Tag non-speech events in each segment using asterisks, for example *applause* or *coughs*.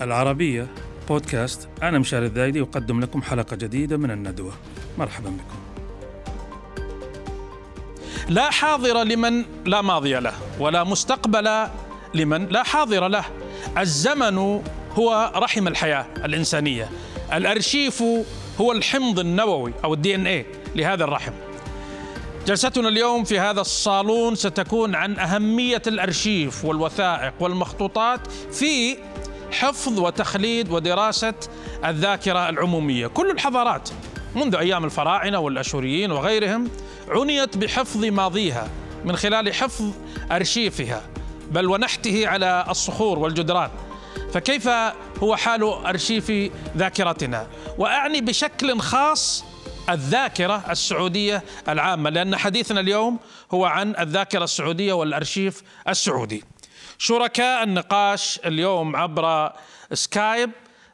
العربية بودكاست. أنا مشاري الذايدي أقدم لكم حلقة جديدة من الندوة. مرحبا بكم. لا حاضر لمن لا ماضي له ولا مستقبل لمن لا حاضر له. الزمن هو رحم الحياة الإنسانية. الأرشيف هو الحمض النووي أو الدي إن إيه لهذا الرحم. جلستنا اليوم في هذا الصالون ستكون عن أهمية الأرشيف والوثائق والمخطوطات في حفظ وتخليد ودراسة الذاكرة العمومية. كل الحضارات منذ أيام الفراعنة والأشوريين وغيرهم عنيت بحفظ ماضيها من خلال حفظ أرشيفها بل ونحته على الصخور والجدران. فكيف هو حال أرشيف ذاكرتنا؟ وأعني بشكل خاص الذاكرة السعودية العامة لأن حديثنا اليوم هو عن الذاكرة السعودية والأرشيف السعودي. شركاء النقاش اليوم عبر سكايب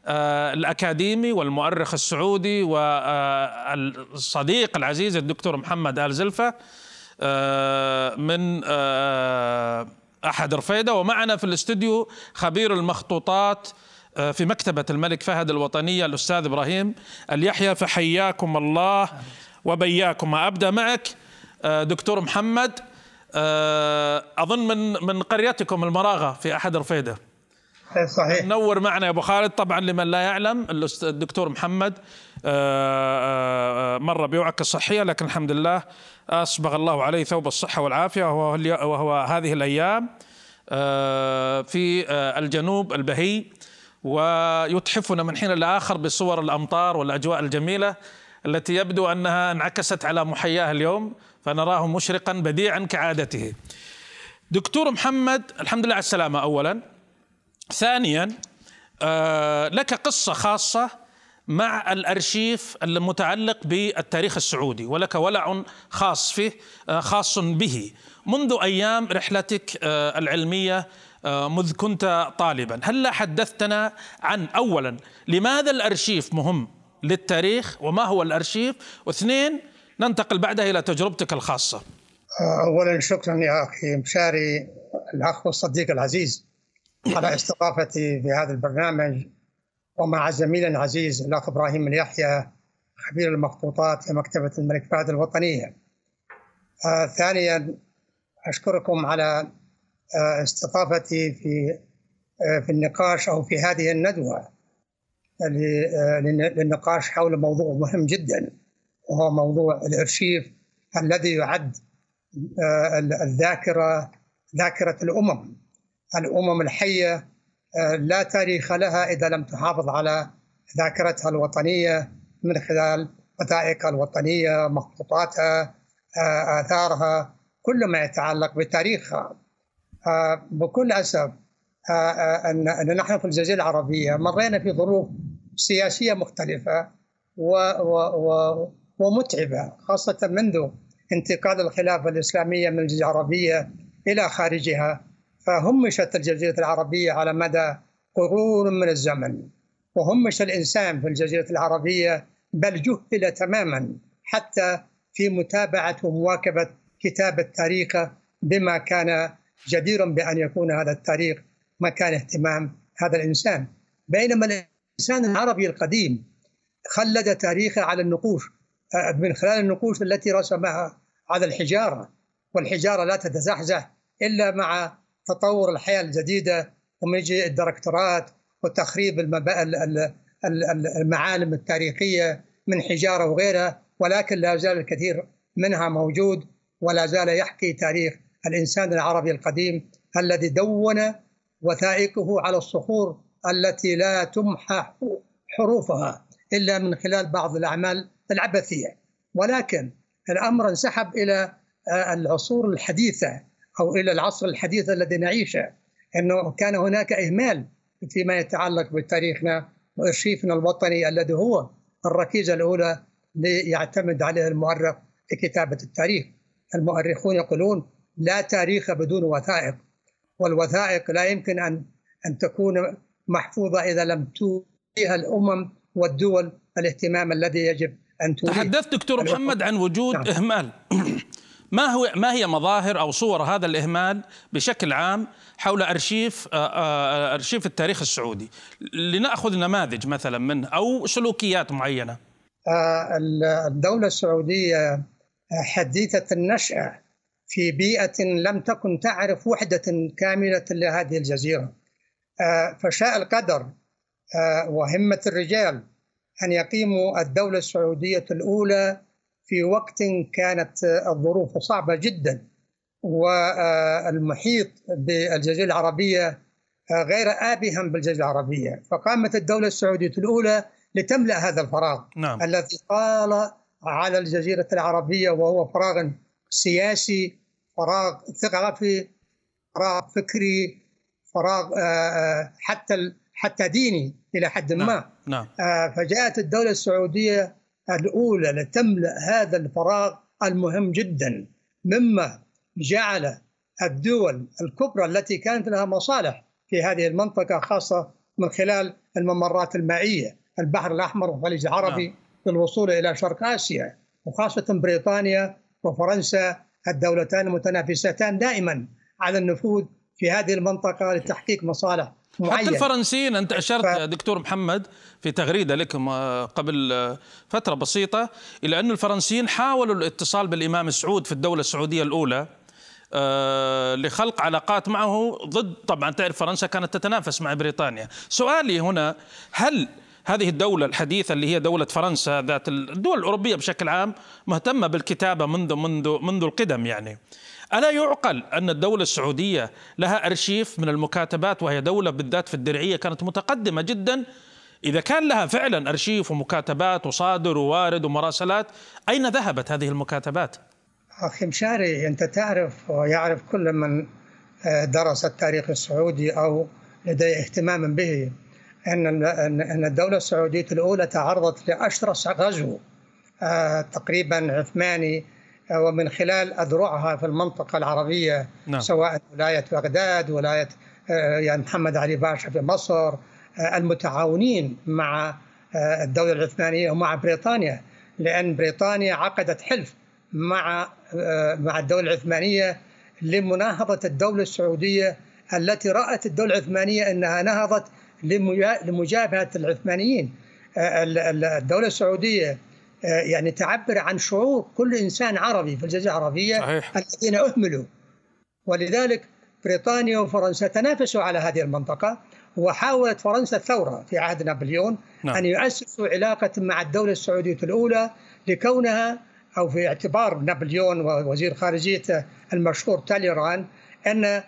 آه الأكاديمي والمؤرخ السعودي والصديق العزيز الدكتور محمد آل زلفة آه من آه أحد رفيدة. ومعنا في الاستوديو خبير المخطوطات في مكتبة الملك فهد الوطنية الأستاذ إبراهيم اليحيى. فحياكم الله وبياكم. أبدأ معك دكتور محمد. أظن من من قريتكم المراغة في أحد رفيدة. صحيح. نور معنا يا أبو خالد. طبعا لمن لا يعلم الدكتور محمد مر بوعكة صحية لكن الحمد لله أصبغ الله عليه ثوب الصحة والعافية وهو, وهو هذه الأيام في الجنوب البهي ويتحفنا من حين لآخر بصور الأمطار والأجواء الجميلة التي يبدو أنها انعكست على محياه اليوم. فنراه مشرقا بديعا كعادته. دكتور محمد الحمد لله على السلامة أولا. ثانيا لك قصة خاصة مع الأرشيف المتعلق بالتاريخ السعودي ولك ولع خاص فيه خاص به. منذ أيام رحلتك العلمية مذ كنت طالبا هل حدثتنا عن أولا لماذا الأرشيف مهم للتاريخ وما هو الأرشيف؟ واثنين ننتقل بعدها إلى تجربتك الخاصة. أولا شكرا يا أخي مشاري الأخ والصديق العزيز على استضافتي في هذا البرنامج ومع زميلي العزيز الأخ إبراهيم اليحيى خبير المخطوطات في مكتبة الملك فهد الوطنية. آه ثانيا أشكركم على استضافتي في في النقاش أو في هذه الندوة للنقاش حول موضوع مهم جدا. وهو موضوع الأرشيف الذي يعد الذاكرة ذاكرة الأمم. الأمم الحية لا تاريخ لها إذا لم تحافظ على ذاكرتها الوطنية من خلال وثائقها الوطنية مخطوطاتها آثارها كل ما يتعلق بتاريخها. بكل أسف ان أن نحن في الجزيرة العربية مرينا في ظروف سياسية مختلفة و و و ومتعبة خاصة منذ انتقال الخلافه الإسلامية من الجزيرة العربية إلى خارجها فهمشت الجزيرة العربية على مدى قرون من الزمن. وهمش الإنسان في الجزيرة العربية بل جهل تماما حتى في متابعة ومواكبة كتابه تاريخه بما كان جدير بأن يكون هذا التاريخ مكان اهتمام هذا الإنسان. بينما الإنسان العربي القديم خلد تاريخه على النقوش من خلال النقوش التي رسمها على الحجارة والحجارة لا تتزحزح إلا مع تطور الحياة الجديدة ومجيء الدركتورات وتخريب المعالم التاريخية من حجارة وغيرها ولكن لا زال الكثير منها موجود ولا زال يحكي تاريخ الإنسان العربي القديم الذي دون وثائقه على الصخور التي لا تمحى حروفها إلا من خلال بعض الأعمال العبثية. ولكن الأمر انسحب إلى العصور الحديثة أو إلى العصر الحديث الذي نعيشه. إنه كان هناك إهمال فيما يتعلق بتاريخنا وإرشيفنا الوطني الذي هو الركيزة الأولى ليعتمد عليه المؤرخ في كتابة التاريخ. المؤرخون يقولون لا تاريخ بدون وثائق والوثائق لا يمكن أن أن تكون محفوظة إذا لم توليها الأمم والدول الاهتمام الذي يجب أن توليه تحدثت دكتور محمد عن وجود نعم. إهمال. *clears throat* ما هو ما هي مظاهر أو صور هذا الإهمال بشكل عام حول أرشيف آه، آه، أرشيف التاريخ السعودي؟ لنأخذ نماذج مثلا منه أو سلوكيات معينة. آه، الدولة السعودية حديثة النشاه في بيئة لم تكن تعرف وحدة كاملة لهذه الجزيرة. فشاء القدر وهمة الرجال أن يقيموا الدولة السعودية الأولى في وقت كانت الظروف صعبة جدا والمحيط بالجزيرة العربية غير آبها بالجزيرة العربية فقامت الدولة السعودية الأولى لتملأ هذا الفراغ نعم. الذي طال على الجزيرة العربية وهو فراغ سياسي فراغ ثقافي فراغ فكري فراغ آه، آه، حتى حتى ديني إلى حد ما نعم. نعم. آه، فجاءت الدولة السعودية الأولى لتملأ هذا الفراغ المهم جدا مما جعل الدول الكبرى التي كانت لها مصالح في هذه المنطقة خاصة من خلال الممرات المائية البحر الأحمر والخليج العربي نعم. للوصول إلى شرق آسيا وخاصة بريطانيا وفرنسا الدولتان المتنافستان دائما على النفوذ في هذه المنطقة لتحقيق مصالح معين. حتى الفرنسيين أنت أشرت ف... دكتور محمد في تغريدة لكم قبل فترة بسيطة إلى أن الفرنسيين حاولوا الاتصال بالإمام سعود في الدولة السعودية الأولى آه، لخلق علاقات معه ضد طبعا تعرف فرنسا كانت تتنافس مع بريطانيا سؤالي هنا هل هذه الدولة الحديثة اللي هي دولة فرنسا ذات الدول الأوروبية بشكل عام مهتمة بالكتابة منذ منذ منذ القدم يعني ألا يعقل أن الدولة السعودية لها أرشيف من المكاتبات وهي دولة بالذات في الدرعية كانت متقدمة جدا إذا كان لها فعلا أرشيف ومكاتبات وصادر ووارد ومراسلات أين ذهبت هذه المكاتبات؟ أخي مشاري أنت تعرف ويعرف كل من آه، درس التاريخ السعودي أو لديه اهتمام به أن أن الدولة السعودية الأولى تعرضت لأشرس غزو آه، تقريبا عثماني ومن خلال أذرعها في المنطقة العربية نعم. سواء ولاية بغداد ولاية آه، يعني محمد علي باشا في مصر آه، المتعاونين مع آه، الدولة العثمانية ومع بريطانيا لأن بريطانيا عقدت حلف مع مع الدولة العثمانية لمناهضة الدولة السعودية التي رأت الدولة العثمانية أنها نهضت لمجابهة العثمانيين الدولة السعودية آه، يعني تعبر عن شعور كل إنسان عربي في الجزيرة العربية صحيح. الذين أهملوا ولذلك بريطانيا وفرنسا تنافسوا على هذه المنطقة وحاولت فرنسا الثورة في عهد نابليون نعم. أن يؤسسوا علاقة مع الدولة السعودية الأولى لكونها أو في اعتبار نابليون ووزير خارجية المشهور تاليران أن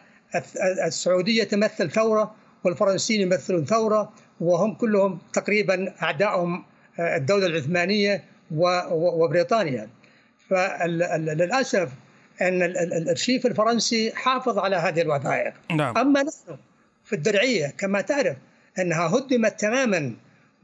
السعودية تمثل ثورة والفرنسيين يمثلون ثورة وهم كلهم تقريبا أعدائهم آه، الدولة العثمانية وبريطانيا. فللاسف أن الارشيف الفرنسي حافظ على هذه الوثائق. نعم. أما نحن في الدرعية كما تعرف أنها هدمت تماما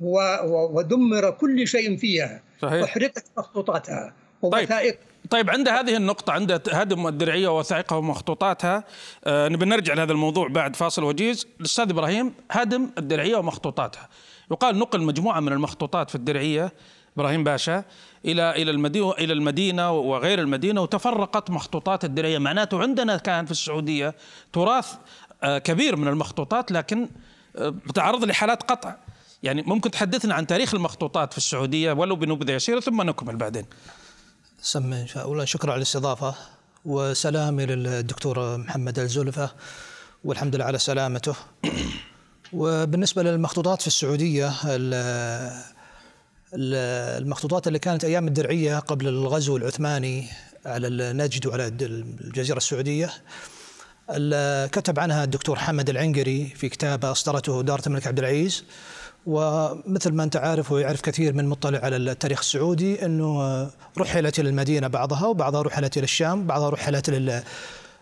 ودمر كل شيء فيها. صحيح. وحرقت مخطوطاتها. ووثائق طيب. طيب عند هذه النقطة عند هدم الدرعية ووثائقها ومخطوطاتها آه نبي نرجع لهذا الموضوع بعد فاصل وجيز. الأستاذ إبراهيم هدم الدرعية ومخطوطاتها. يقال نقل مجموعة من المخطوطات في الدرعية. إبراهيم باشا إلى إلى المدينة إلى المدينة وغير المدينة وتفرقت مخطوطات الدرعيه معناته عندنا كان في السعودية تراث آه، كبير من المخطوطات لكن آه، تعرض لحالات قطع يعني ممكن تحدثنا عن تاريخ المخطوطات في السعودية ولو بنبذه يسيرة ثم نكمل بعدين. سمي إن شاء الله شكرا على الاستضافة وسلامي للدكتور محمد الزلفة والحمد لله على سلامته. *clears throat* وبالنسبة للمخطوطات في السعودية المخطوطات اللي كانت أيام الدرعية قبل الغزو العثماني على النجد وعلى الجزيرة السعودية كتب عنها الدكتور حمد العنقري في كتابه أصدرته دارة الملك عبد العزيز. ومثل ما أنت عارف ويعرف كثير من مطلع على التاريخ السعودي إنه رحلت إلى المدينة بعضها وبعضها رحلت إلى الشام بعضها رحلت لل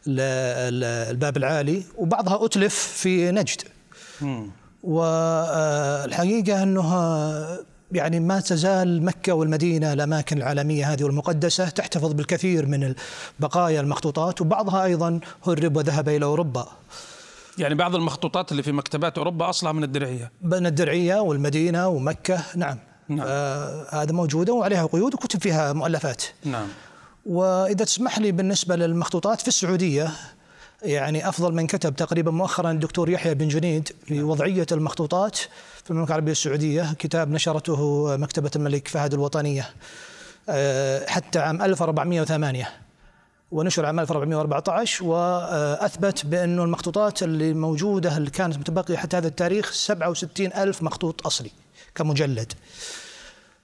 الباب العالي وبعضها أتلف في نجد. والحقيقة إنه يعني ما تزال مكة والمدينة الأماكن العالمية هذه والمقدسة تحتفظ بالكثير من بقايا المخطوطات وبعضها أيضا هرب وذهب إلى أوروبا. يعني بعض المخطوطات اللي في مكتبات أوروبا أصلها من الدرعية. من الدرعية والمدينة ومكة نعم, نعم. آه هذا موجودة وعليها قيود وكتب فيها مؤلفات. نعم. وإذا تسمح لي بالنسبة للمخطوطات في السعودية يعني أفضل من كتب تقريبا مؤخرا الدكتور يحيى بن جنيد في وضعية المخطوطات في المملكة العربية السعودية. كتاب نشرته مكتبة الملك فهد الوطنية آه، حتى عام 1408 ونشر عام 1414 وأثبت بانه المخطوطات اللي موجودة اللي كانت متبقية حتى هذا التاريخ 67 ألف مخطوط أصلي كمجلد.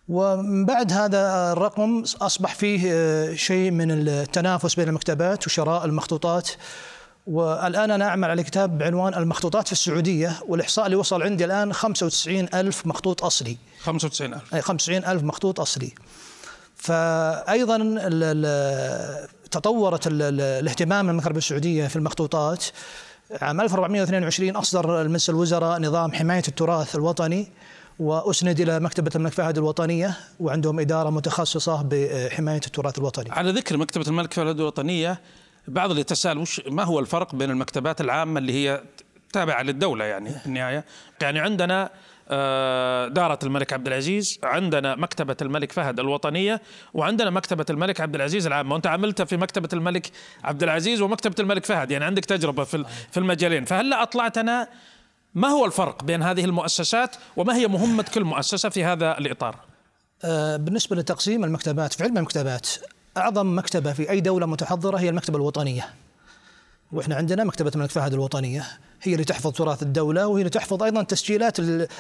ومن بعد هذا الرقم أصبح فيه آه، شيء من التنافس بين المكتبات وشراء المخطوطات. والآن أنا أعمل على كتاب بعنوان المخطوطات في السعودية والإحصاء اللي وصل عندي الآن 95 ألف مخطوط أصلي. 95 ألف. أي 95 ألف مخطوط أصلي. فأيضا تطورت الاهتمام المملكة السعودية في المخطوطات. عام 1422 أصدر المجلس الوزراء نظام حماية التراث الوطني وأسند إلى مكتبة الملك فهد الوطنية وعندهم إدارة متخصصة بحماية التراث الوطني. على ذكر مكتبة الملك فهد الوطنية بعض اللي يتساءل وش ما هو الفرق بين المكتبات العامة اللي هي تابعة للدولة يعني في النهاية؟ يعني عندنا آه، دارة الملك عبد العزيز عندنا مكتبة الملك فهد الوطنية وعندنا مكتبة الملك عبد العزيز العامة. وأنت عملت في مكتبة الملك عبد العزيز ومكتبة الملك فهد يعني عندك تجربة في في المجالين. فهل أطلعتنا ما هو الفرق بين هذه المؤسسات وما هي مهمة كل مؤسسة في هذا الإطار؟ آه، بالنسبة لتقسيم المكتبات في علم المكتبات أعظم مكتبة في أي دولة متحضرة هي المكتبة الوطنية. وإحنا عندنا مكتبة الملك فهد الوطنية. هي اللي تحفظ تراث الدولة وهي اللي تحفظ أيضا تسجيلات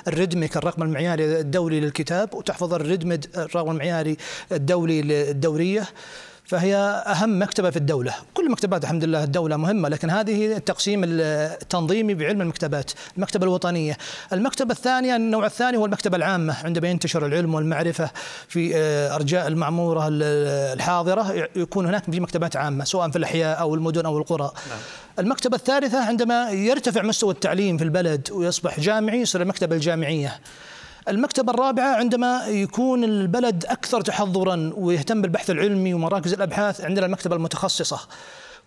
الردمك الرقم المعياري الدولي للكتاب وتحفظ الردمد الرقم المعياري الدولي للدورية. فهي أهم مكتبة في الدولة. كل مكتبات الحمد لله الدولة مهمة لكن هذه التقسيم التنظيمي بعلم المكتبات المكتبة الوطنية. المكتبة الثانية النوع الثاني هو المكتبة العامة. عندما ينتشر العلم والمعرفة في آه، أرجاء المعمورة الحاضرة يكون هناك في مكتبات عامة سواء في الأحياء أو المدن أو القرى. نعم. المكتبة الثالثة عندما يرتفع مستوى التعليم في البلد ويصبح جامعي يصير المكتبة الجامعية. المكتبة الرابعة عندما يكون البلد أكثر تحضرا ويهتم بالبحث العلمي ومراكز الأبحاث عندنا المكتبة المتخصصة.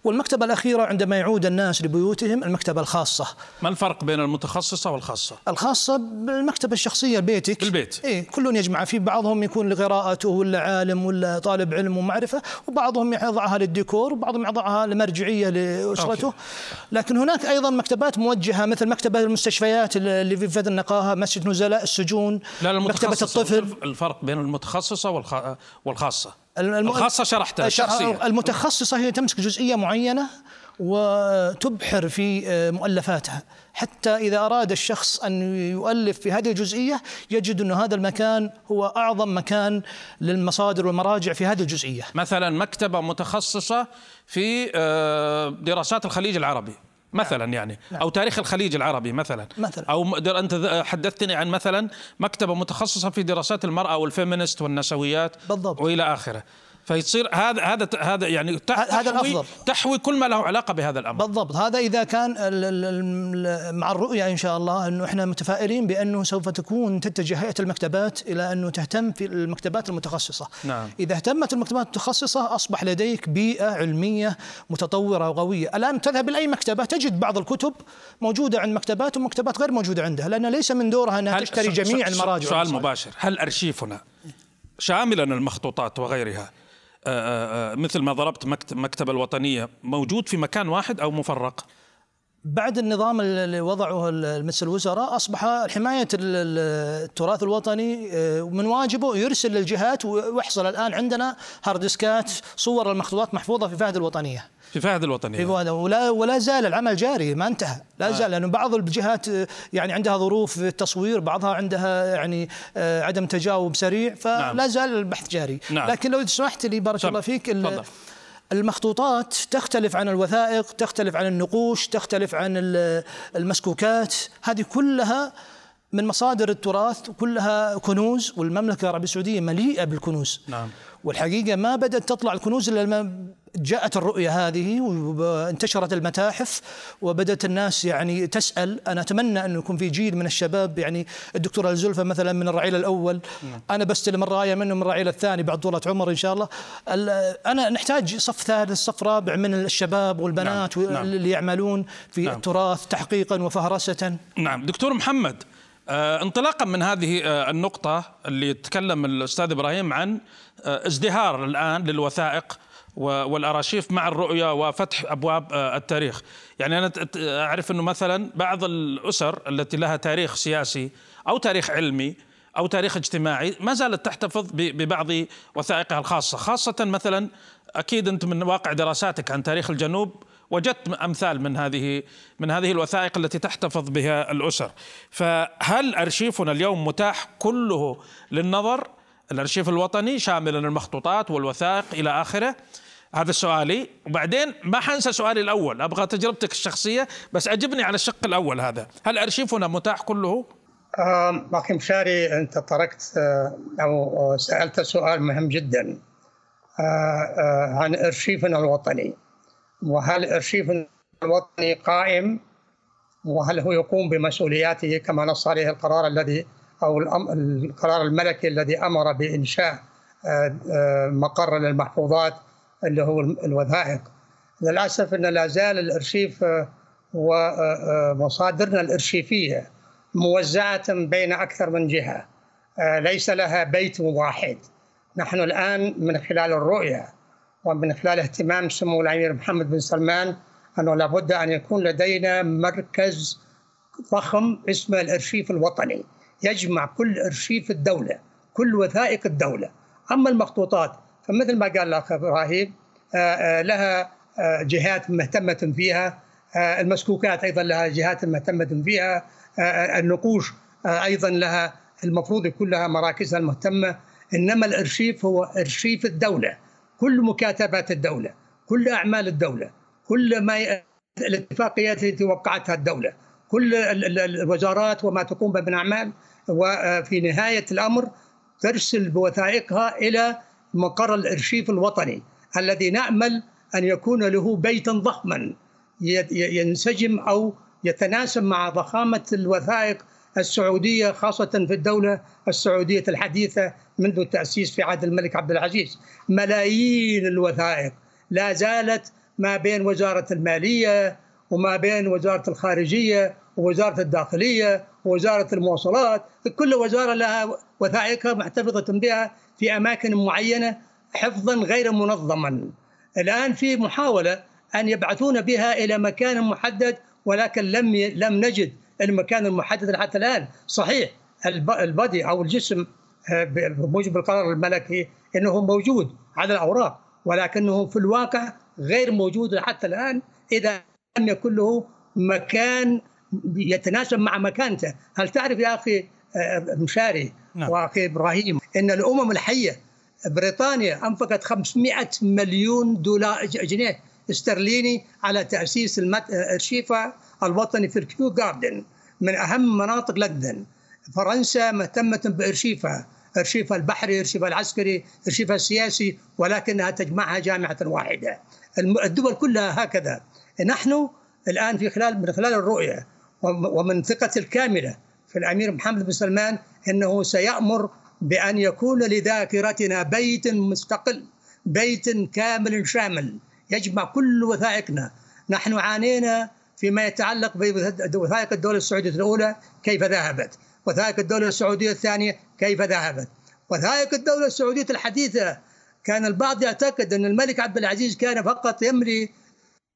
والمكتبة الأخيرة عندما يعود الناس لبيوتهم المكتبة الخاصة. ما الفرق بين المتخصصة والخاصة؟ الخاصة بالمكتبة الشخصية بيتك. بالبيت. إيه كلهم يجمع. فيه بعضهم يكون لقراءته ولا عالم ولا طالب علم ومعرفة وبعضهم يضعها للديكور وبعضهم يضعها لمرجعية لأسرته. أوكي. لكن هناك أيضا مكتبات موجهة مثل مكتبة المستشفيات اللي في فد النقاهة مسجد نزلاء السجون لا مكتبة الطفل. الفرق بين المتخصصة والخاصة. الخاصة شرحتها الشخصية المتخصصة هي تمسك جزئية معينة وتبحر في آه، مؤلفاتها. حتى إذا أراد الشخص أن يؤلف في هذه الجزئية يجد أن هذا المكان هو أعظم مكان للمصادر والمراجع في هذه الجزئية. مثلا مكتبة متخصصة في آه، دراسات الخليج العربي. مثلا نعم. يعني نعم. أو تاريخ الخليج العربي مثلا مثلا أو أنت حدثتني عن مثلا مكتبة متخصصة في دراسات المرأة والفيمينست والنسويات بالضبط وإلى آخره فيصير هذا هذا هذا يعني هذا الأفضل. تحوي كل ما له علاقة بهذا الأمر. بالضبط. هذا إذا كان مع الرؤية إن شاء الله إنه إحنا متفائلين بأنه سوف تكون تتجه هيئة المكتبات إلى أنه تهتم في المكتبات المتخصصة. نعم. إذا اهتمت المكتبات المتخصصة أصبح لديك بيئة علمية متطورة وقوية. الآن تذهب إلى أي مكتبة؟ تجد بعض الكتب موجودة عند مكتبات ومكتبات غير موجودة عندها. لأن ليس من دورها إنها تشتري جميع المراجع. سؤال مباشر. هل أرشيفنا شاملا المخطوطات وغيرها مثل ما ضربت مكتب الوطنية موجود في مكان واحد أو مفرق؟ بعد النظام اللي وضعه المجلس الوزراء أصبح حماية التراث الوطني من واجبه يرسل للجهات ويحصل الآن عندنا هاردسكات صور المخطوطات محفوظة في فهد الوطنية. في فهد الوطني في فهد ولا ولا زال العمل جاري ما انتهى لا آه. زال لأنه بعض الجهات يعني عندها ظروف في التصوير بعضها عندها يعني آه، عدم تجاوب سريع فلا نعم. زال البحث جاري نعم. لكن لو سمحت لي بارك الله فيك المخطوطات تختلف عن الوثائق تختلف عن النقوش تختلف عن المسكوكات هذه كلها من مصادر التراث كلها كنوز والمملكة العربية السعودية مليئة بالكنوز نعم والحقيقة ما بدأت تطلع الكنوز إلا لما جاءت الرؤية هذه وانتشرت المتاحف وبدأت الناس يعني تسأل أنا أتمنى أنه يكون في جيل من الشباب يعني الدكتورة الزلفة مثلا من الرعيل الأول نعم. أنا بستلم الراية منه من الرعيل الثاني بعد طولة عمر إن شاء الله أنا نحتاج صف ثالث صف رابع من الشباب والبنات نعم. نعم. اللي يعملون في نعم. التراث تحقيقا وفهرسة نعم دكتور محمد انطلاقا من هذه آه النقطة اللي تكلم الأستاذ إبراهيم عن آه ازدهار الآن للوثائق والارشيف مع الرؤية وفتح أبواب آه، التاريخ. يعني أنا أعرف إنه مثلا بعض الأسر التي لها تاريخ سياسي أو تاريخ علمي أو تاريخ اجتماعي ما زالت تحتفظ ببعض وثائقها الخاصة. خاصة مثلا أكيد أنت من واقع دراساتك عن تاريخ الجنوب وجدت أمثال من هذه من هذه الوثائق التي تحتفظ بها الأسر. فهل أرشيفنا اليوم متاح كله للنظر؟ الأرشيف الوطني شاملا المخطوطات والوثائق إلى آخره. هذا سؤالي. وبعدين ما حنسى سؤالي الأول. أبغى تجربتك الشخصية بس أجبني على الشق الأول هذا. هل أرشيفنا متاح كله؟ أخي مشاري أنت تركت آه، أو سألت سؤال مهم جدا آه، آه، عن أرشيفنا الوطني. وهل ارشيفنا الوطني قائم؟ وهل هو يقوم بمسؤولياته كما نص عليه القرار الذي أو القرار الملكي الذي أمر بإنشاء مقر للمحفوظات اللي هو الوثائق؟ للأسف إن لا زال الأرشيف ومصادرنا الأرشيفية موزعة بين أكثر من جهة آه، ليس لها بيت واحد. نحن الآن من خلال الرؤية ومن خلال اهتمام سمو الأمير محمد بن سلمان أنه لابد أن يكون لدينا مركز ضخم اسمه الأرشيف الوطني. يجمع كل أرشيف الدولة كل وثائق الدولة. أما المخطوطات فمثل ما قال الأخ إبراهيم آه، آه، لها جهات مهتمة فيها. المسكوكات أيضا لها جهات مهتمة فيها. آه، النقوش آه، أيضا لها. المفروض يكون لها مراكزها المهتمة. إنما الأرشيف هو أرشيف الدولة. كل مكاتبات الدولة كل أعمال الدولة كل ما الاتفاقيات التي وقعتها الدولة كل الوزارات وما تقوم به من أعمال. وفي نهاية الأمر ترسل بوثائقها إلى مقر الإرشيف الوطني الذي نأمل أن يكون له بيتا ضخما ينسجم أو يتناسب مع ضخامة الوثائق السعودية خاصة في الدولة السعودية الحديثة منذ التأسيس في عهد الملك عبد العزيز. ملايين الوثائق. لا زالت ما بين وزارة المالية وما بين وزارة الخارجية ووزارة الداخلية ووزارة المواصلات. كل وزارة لها وثائقها محتفظة بها في أماكن معينة حفظا غير منظما. الآن في محاولة أن يبعثون بها إلى مكان محدد ولكن لم لم نجد المكان المحدد حتى الآن صحيح البادي أو الجسم آه، بموجب القرار الملكي إنه موجود على الأوراق ولكنه في الواقع غير موجود حتى الآن إذا لم يكن له مكان يتناسب مع مكانته هل تعرف يا أخي آه، مشاري نعم. وأخي إبراهيم إن الأمم الحية بريطانيا أنفقت 500 مليون دولار جنيه استرليني على تأسيس الأرشيف الوطني في الكيو جاردن من أهم مناطق لندن. فرنسا مهتمة بأرشيفها أرشيفها البحري أرشيفها العسكري أرشيفها السياسي ولكنها تجمعها جامعة واحدة. الدول كلها هكذا. نحن الآن في خلال من خلال الرؤية ومن ثقة الكاملة في الأمير محمد بن سلمان أنه سيأمر بأن يكون لذاكرتنا بيت مستقل بيت كامل شامل يجمع كل وثائقنا. نحن عانينا فيما يتعلق بوثائق الدولة السعودية الأولى كيف ذهبت وثائق الدولة السعودية الثانية كيف ذهبت. وثائق الدولة السعودية الحديثة كان البعض يعتقد أن الملك عبد العزيز كان فقط يملي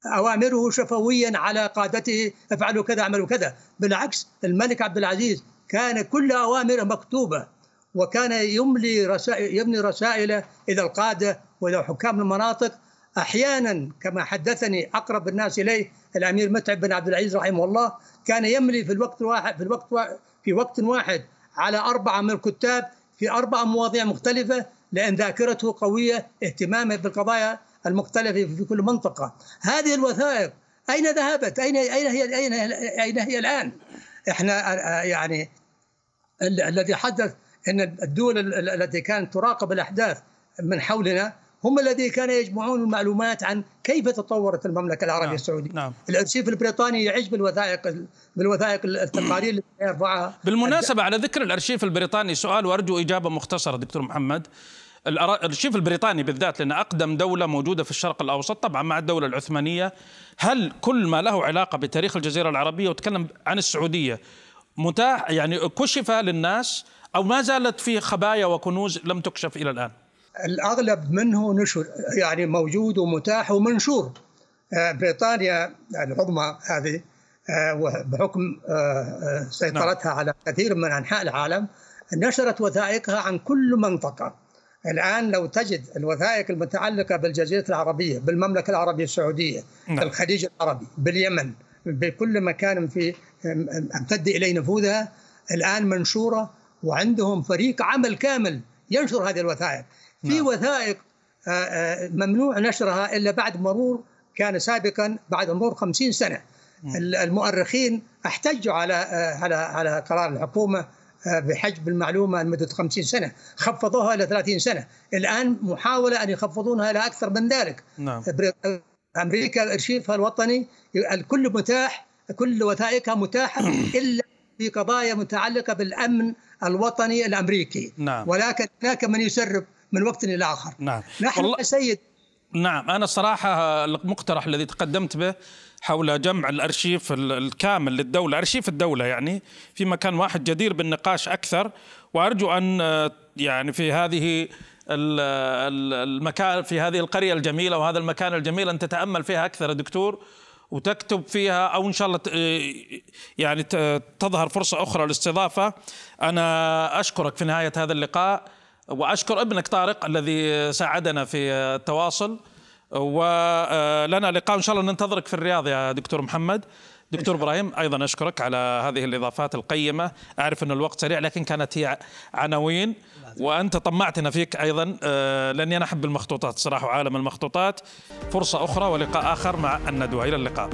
أوامره شفويا على قادته افعلوا كذا اعملوا كذا. بالعكس الملك عبد العزيز كان كل أوامره مكتوبة وكان يملي رسائل يملي رسائله إلى القادة وإلى حكام المناطق أحيانا كما حدثني أقرب الناس إليه الأمير متعب بن عبد العزيز رحمه الله كان يملي في الوقت الواحد في الوقت في وقت واحد على أربعة من الكتاب في أربع مواضيع مختلفة لأن ذاكرته قوية اهتمامه بالقضايا المختلفة في كل منطقة. هذه الوثائق أين ذهبت؟ اين أين هي اين أين هي الآن؟ إحنا يعني الذي حدث إن الدول التي كانت تراقب الأحداث من حولنا هم الذين كانوا يجمعون المعلومات عن كيف تطورت المملكة العربية نعم. السعودية نعم. الأرشيف البريطاني يعيش بالوثائق بالوثائق التقارير *clears throat* اللي يرفعها بالمناسبة على ذكر الأرشيف البريطاني سؤال وأرجو إجابة مختصرة دكتور محمد الأرشيف البريطاني بالذات لأن أقدم دولة موجودة في الشرق الأوسط طبعا مع الدولة العثمانية هل كل ما له علاقة بتاريخ الجزيرة العربية وتكلم عن السعودية متاح يعني كشف للناس أو ما زالت في خبايا وكنوز لم تكشف إلى الآن الأغلب منه نشر يعني موجود ومتاح ومنشور آه، بريطانيا العظمى هذه آه، بحكم آه، سيطرتها نعم. على كثير من أنحاء العالم نشرت وثائقها عن كل منطقة الآن لو تجد الوثائق المتعلقة بالجزيرة العربية بالمملكة العربية السعودية نعم. الخليج العربي باليمن بكل مكان في امتد إليه نفوذها الآن منشورة وعندهم فريق عمل كامل ينشر هذه الوثائق في نعم. وثائق آه، آه، ممنوع نشرها إلا بعد مرور كان سابقا بعد مرور 50 سنة المؤرخين احتجوا على آه، على على قرار الحكومة بحجب المعلومة لمدة 50 سنة خفضوها إلى 30 سنة الآن محاولة أن يخفضونها إلى أكثر من ذلك نعم. أمريكا ارشيفها الوطني الكل متاح كل وثائقها متاحة *coughs* إلا في قضايا متعلقة بالأمن الوطني الأمريكي نعم. ولكن هناك من يسرب من وقت إلى آخر. نعم. نحن والله سيد؟ نعم أنا الصراحه المقترح الذي تقدمت به حول جمع الأرشيف الكامل للدولة أرشيف الدولة يعني في مكان واحد جدير بالنقاش أكثر وأرجو أن يعني في هذه المكان في هذه القرية الجميلة وهذا المكان الجميل أن تتأمل فيها أكثر يا دكتور وتكتب فيها أو إن شاء الله يعني تظهر فرصة أخرى للاستضافه أنا أشكرك في نهاية هذا اللقاء. وأشكر ابنك طارق الذي ساعدنا في التواصل. ولنا لقاء إن شاء الله ننتظرك في الرياض يا دكتور محمد. دكتور إبراهيم أيضا أشكرك على هذه الإضافات القيمة. أعرف إن الوقت سريع لكن كانت هي عناوين. وأنت طمعتنا فيك أيضا. آه، لأني أنا أحب المخطوطات صراحة وعالم المخطوطات. فرصة أخرى ولقاء آخر مع الندوة. إلى اللقاء.